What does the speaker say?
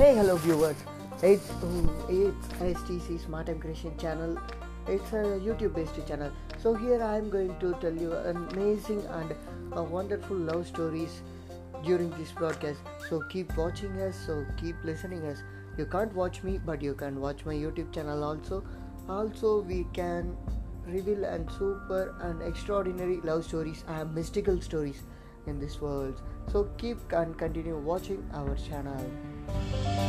Hey, hello viewers. It's um, it's STC Smart Christian channel. It's a YouTube-based channel. So here I am going to tell you amazing and wonderful love stories during this broadcast. So keep watching us. So keep listening us. You can't watch me, but you can watch my YouTube channel also. Also, we can reveal and super and extraordinary love stories and mystical stories in this world. So keep and continue watching our channel.